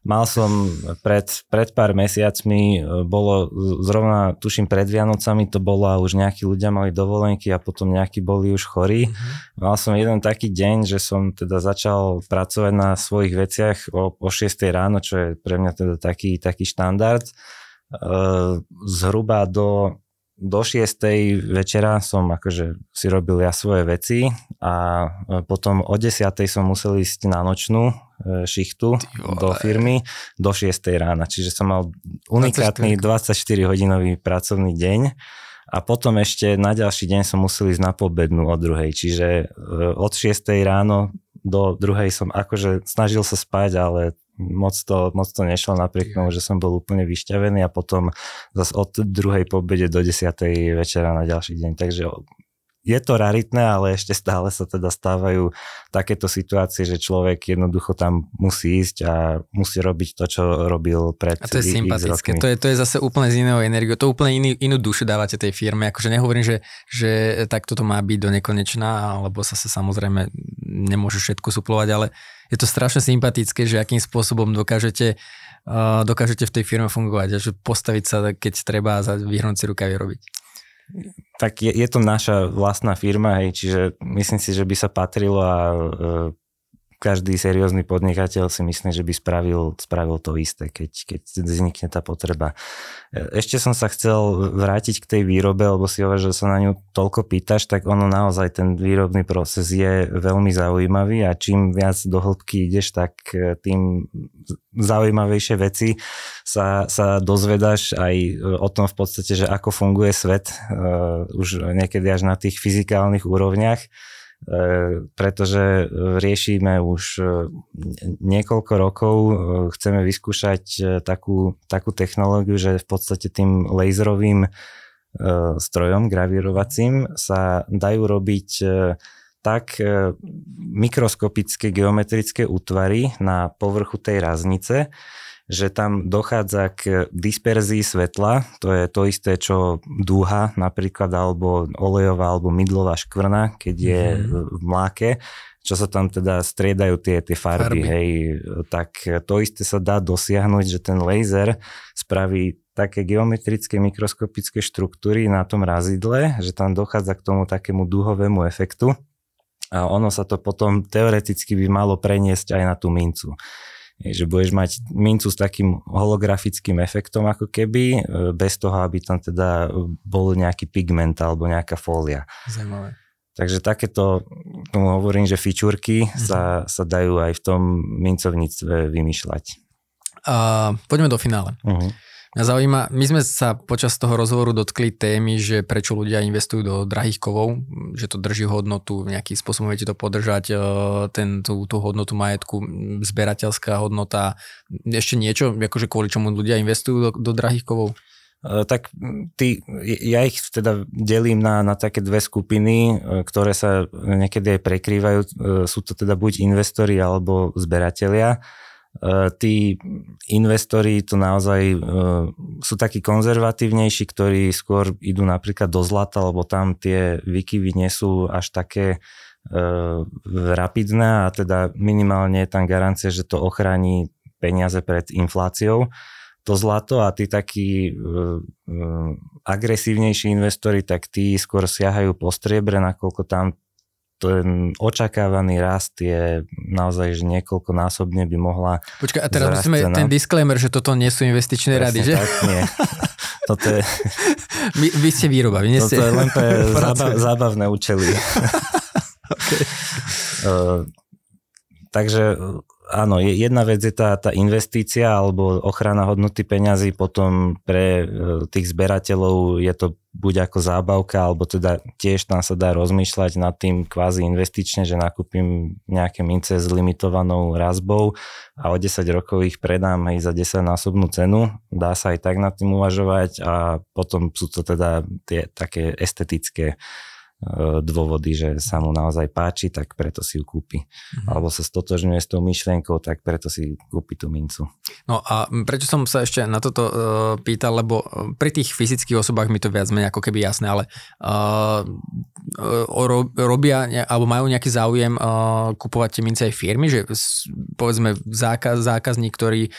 Mal som pred, pred pár mesiacmi, e, bolo zrovna, tuším pred Vianocami to bolo a už nejakí ľudia mali dovolenky a potom nejakí boli už chorí. Uh-huh. Mal som jeden taký deň, že som teda začal pracovať na svojich veciach o, o 6 ráno, čo je pre mňa teda taký, taký štandard. E, zhruba do do 6. večera som akože si robil ja svoje veci a e, potom o 10. som musel ísť na nočnú e, šichtu do firmy do 6. rána. Čiže som mal unikátny 24-hodinový pracovný deň a potom ešte na ďalší deň som musel ísť na pobednú od druhej. Čiže e, od 6. ráno do druhej som akože snažil sa spať, ale moc to, moc to nešlo napriek tomu, že som bol úplne vyšťavený a potom zase od druhej pobede do desiatej večera na ďalší deň. Takže je to raritné, ale ešte stále sa teda stávajú takéto situácie, že človek jednoducho tam musí ísť a musí robiť to, čo robil pred A to je sympatické, to je, to je zase úplne z iného energiu, to úplne iný, inú dušu dávate tej firme, akože nehovorím, že, že takto to má byť do nekonečná, alebo sa samozrejme nemôže všetko suplovať, ale je to strašne sympatické, že akým spôsobom dokážete, uh, dokážete v tej firme fungovať a že postaviť sa, keď treba a vyhrnúť si rukavy robiť. Tak je, je to naša vlastná firma, hej, čiže myslím si, že by sa patrilo a e, každý seriózny podnikateľ si myslí, že by spravil, spravil to isté, keď, keď vznikne tá potreba. E, ešte som sa chcel vrátiť k tej výrobe, lebo si hovoríš, že sa na ňu toľko pýtaš, tak ono naozaj ten výrobný proces je veľmi zaujímavý a čím viac do hĺbky ideš, tak e, tým zaujímavejšie veci sa, sa dozvedáš aj o tom v podstate, že ako funguje svet, uh, už niekedy až na tých fyzikálnych úrovniach pretože riešime už niekoľko rokov, chceme vyskúšať takú, takú technológiu, že v podstate tým laserovým strojom gravírovacím sa dajú robiť tak mikroskopické geometrické útvary na povrchu tej raznice, že tam dochádza k disperzii svetla, to je to isté, čo dúha napríklad, alebo olejová, alebo mydlová škvrna, keď je mm-hmm. v mláke, čo sa tam teda striedajú tie, tie farby, farby, hej, tak to isté sa dá dosiahnuť, že ten laser spraví také geometrické mikroskopické štruktúry na tom razidle, že tam dochádza k tomu takému dúhovému efektu. A ono sa to potom teoreticky by malo preniesť aj na tú mincu že budeš mať mincu s takým holografickým efektom ako keby, e, bez toho, aby tam teda bol nejaký pigment alebo nejaká fólia. Zajímavé. Takže takéto, tomu hovorím, že fičúrky mm-hmm. sa, sa dajú aj v tom mincovníctve vymýšľať. Uh, poďme do finále. Uh-huh. Mňa zaujíma, my sme sa počas toho rozhovoru dotkli témy, že prečo ľudia investujú do drahých kovov, že to drží hodnotu, nejakým spôsobom viete to podržať, e, ten, tú, tú hodnotu majetku, zberateľská hodnota, ešte niečo, akože kvôli čomu ľudia investujú do, do drahých kovov? E, tak ty, ja ich teda delím na, na také dve skupiny, e, ktoré sa niekedy aj prekrývajú. Sú to teda buď investori alebo zberatelia. E, tí investori to naozaj e, sú takí konzervatívnejší, ktorí skôr idú napríklad do zlata, lebo tam tie výkyvy nie sú až také e, rapidné a teda minimálne je tam garancia, že to ochráni peniaze pred infláciou. To zlato a tí takí agresívnejší investori, tak tí skôr siahajú po striebre, nakoľko tam ten očakávaný rast je naozaj, že niekoľko násobne by mohla Počkaj, a teraz musíme cena. ten disclaimer, že toto nie sú investičné Presne rady, že? Tak, nie. Toto je... Vy, vy ste výroba, vy nie ste... Toto je len pre zábav, zábavné účely. okay. uh, takže áno, jedna vec je tá, tá investícia alebo ochrana hodnoty peňazí, potom pre e, tých zberateľov je to buď ako zábavka, alebo teda tiež tam sa dá rozmýšľať nad tým kvázi investične, že nakúpim nejaké mince s limitovanou razbou a o 10 rokov ich predám aj za 10 násobnú cenu. Dá sa aj tak nad tým uvažovať a potom sú to teda tie také estetické dôvody, že sa mu naozaj páči, tak preto si ju kúpi. Mm-hmm. Alebo sa stotožňuje s tou myšlienkou, tak preto si kúpi tú mincu. No a prečo som sa ešte na toto uh, pýtal, lebo e, pri tých fyzických osobách mi to viac menej ako keby jasné, ale uh, uh, robia alebo majú nejaký záujem uh, kupovať tie mince aj firmy, že povedzme zákaz, zákazník, ktorý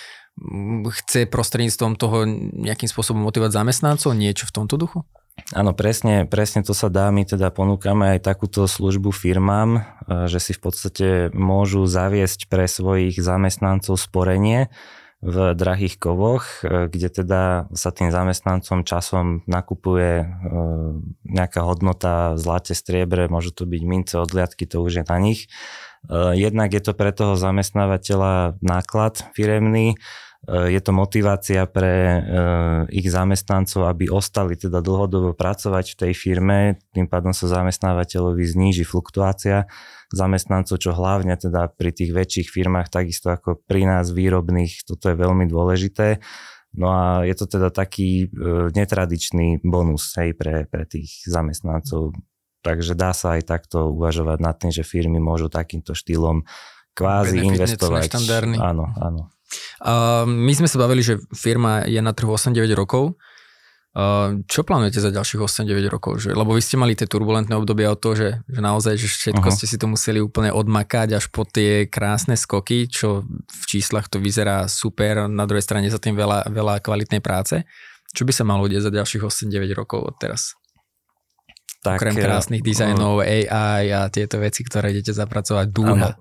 chce prostredníctvom toho nejakým spôsobom motivovať zamestnancov, niečo v tomto duchu? Áno, presne, presne to sa dá. My teda ponúkame aj takúto službu firmám, e, že si v podstate môžu zaviesť pre svojich zamestnancov sporenie v drahých kovoch, e, kde teda sa tým zamestnancom časom nakupuje e, nejaká hodnota v zlate, striebre, môžu to byť mince, odliadky, to už je na nich. Jednak je to pre toho zamestnávateľa náklad firemný, je to motivácia pre eh, ich zamestnancov, aby ostali teda dlhodobo pracovať v tej firme, tým pádom sa zamestnávateľovi zníži fluktuácia zamestnancov, čo hlavne teda pri tých väčších firmách, takisto ako pri nás výrobných, toto je veľmi dôležité. No a je to teda taký eh, netradičný bonus hej, pre, pre tých zamestnancov. Takže dá sa aj takto uvažovať nad tým, že firmy môžu takýmto štýlom kvázi investovať. Áno, áno. Uh, my sme sa bavili, že firma je na trhu 8-9 rokov. Uh, čo plánujete za ďalších 8-9 rokov? Že, lebo vy ste mali tie turbulentné obdobia o to, že, že naozaj, že všetko uh-huh. ste si to museli úplne odmakať až po tie krásne skoky, čo v číslach to vyzerá super, na druhej strane za tým veľa, veľa kvalitnej práce. Čo by sa malo udiať za ďalších 8-9 rokov od teraz? Tak, Okrem eh, krásnych dizajnov, AI a tieto veci, ktoré idete zapracovať, dúha.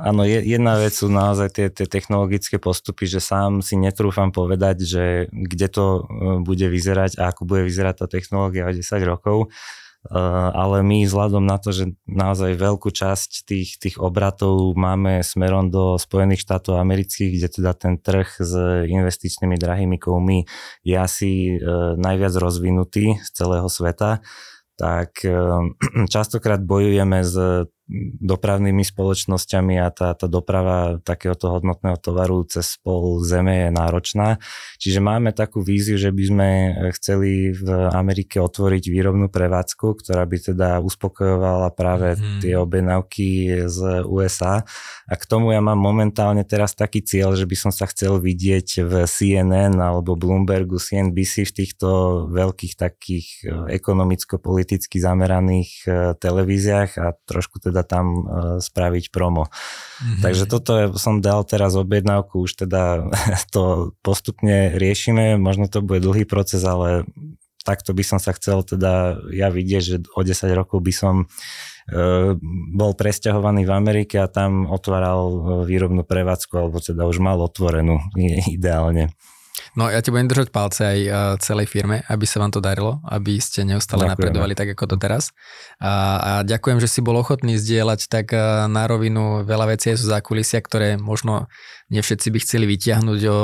Áno, jedna vec sú naozaj tie, tie technologické postupy, že sám si netrúfam povedať, že kde to eh, bude vyzerať a ako bude vyzerať tá technológia o 10 rokov. Eh, ale my vzhľadom na to, že naozaj veľkú časť tých, tých obratov máme smerom do Spojených štátov amerických, kde teda ten trh s investičnými drahými kovmi je asi najviac rozvinutý z celého sveta, tak častokrát bojujeme s dopravnými spoločnosťami a tá, tá doprava takéhoto hodnotného tovaru cez pol zeme je náročná. Čiže máme takú víziu, že by sme chceli v Amerike otvoriť výrobnú prevádzku, ktorá by teda uspokojovala práve hmm. tie objednávky z USA. A k tomu ja mám momentálne teraz taký cieľ, že by som sa chcel vidieť v CNN alebo Bloombergu, CNBC v týchto veľkých takých e, ekonomicko-politicky zameraných e, televíziách a trošku teda teda tam uh, spraviť promo. Mm-hmm. Takže toto je, som dal teraz objednávku, už teda to postupne riešime, možno to bude dlhý proces, ale takto by som sa chcel teda ja vidieť, že o 10 rokov by som uh, bol presťahovaný v Amerike a tam otváral e, výrobnú prevádzku, alebo teda už mal otvorenú ideálne. No ja ti budem držať palce aj uh, celej firme, aby sa vám to darilo, aby ste neustále Ďakujeme. napredovali tak ako to teraz. A, a ďakujem, že si bol ochotný zdieľať tak uh, na rovinu veľa vecí sú zákulisia, ktoré možno nie všetci by chceli vyťahnuť, o,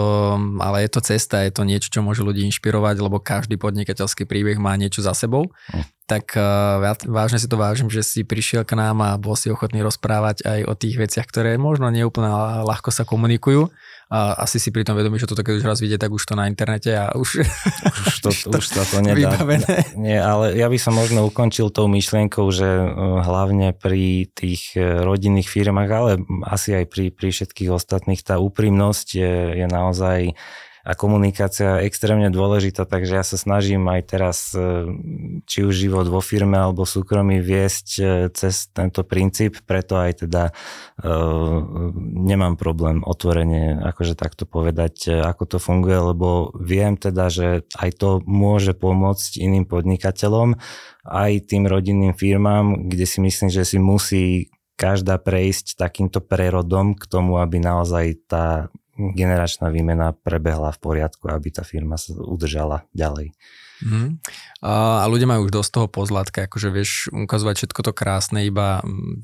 ale je to cesta, je to niečo, čo môže ľudí inšpirovať, lebo každý podnikateľský príbeh má niečo za sebou. Hm. Tak uh, vážne si to vážim, že si prišiel k nám a bol si ochotný rozprávať aj o tých veciach, ktoré možno neúplne ľahko sa komunikujú a asi si pri tom vedomí, že toto keď už raz vidie, tak už to na internete a už, už, to, už sa to nedá. Vybavené. Nie, ale ja by som možno ukončil tou myšlienkou, že e, hlavne pri tých e, rodinných firmách, ale asi aj pri, pri všetkých ostatných, tá úprimnosť je, je naozaj a komunikácia je extrémne dôležitá, takže ja sa snažím aj teraz, e, či už život vo firme alebo súkromí viesť e, cez tento princíp, preto aj teda uh, nemám problém otvorene akože takto povedať, ako to funguje, lebo viem teda, že aj to môže pomôcť iným podnikateľom, aj tým rodinným firmám, kde si myslím, že si musí každá prejsť takýmto prerodom k tomu, aby naozaj tá generačná výmena prebehla v poriadku, aby tá firma sa udržala ďalej. Mm. A, a ľudia majú už dosť toho pozlátka, akože vieš ukazovať všetko to krásne, iba mm,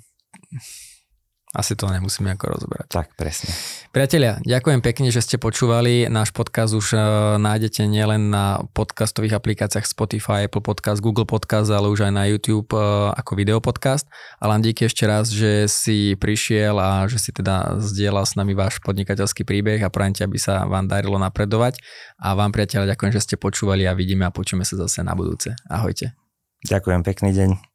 asi to nemusíme ako rozoberať. Tak, presne. Priatelia, ďakujem pekne, že ste počúvali. Náš podcast už uh, nájdete nielen na podcastových aplikáciách Spotify, Apple Podcast, Google Podcast, ale už aj na YouTube uh, ako videopodcast. A len díky ešte raz, že si prišiel a že si teda zdieľal s nami váš podnikateľský príbeh a prajem aby sa vám darilo napredovať. A vám, priatelia, ďakujem, že ste počúvali a vidíme a počujeme sa zase na budúce. Ahojte. Ďakujem, pekný deň.